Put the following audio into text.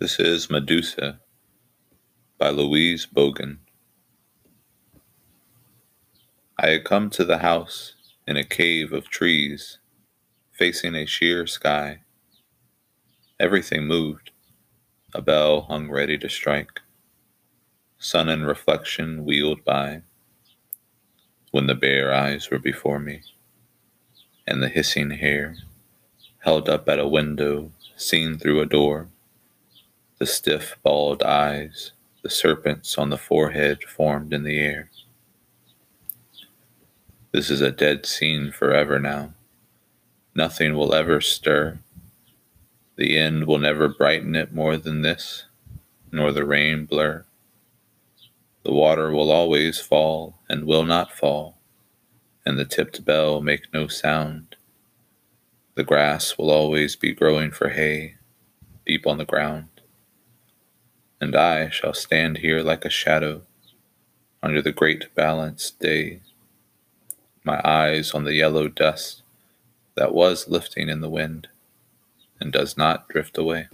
This is Medusa by Louise Bogan. I had come to the house in a cave of trees, facing a sheer sky. Everything moved. A bell hung ready to strike. Sun and reflection wheeled by. When the bare eyes were before me, and the hissing hair held up at a window seen through a door the stiff, bald eyes, the serpents on the forehead formed in the air. This is a dead scene forever now. Nothing will ever stir. The end will never brighten it more than this, nor the rain blur. The water will always fall and will not fall, and the tipped bell make no sound. The grass will always be growing for hay, deep on the ground and I shall stand here like a shadow under the great balanced day, my eyes on the yellow dust that was lifting in the wind and does not drift away.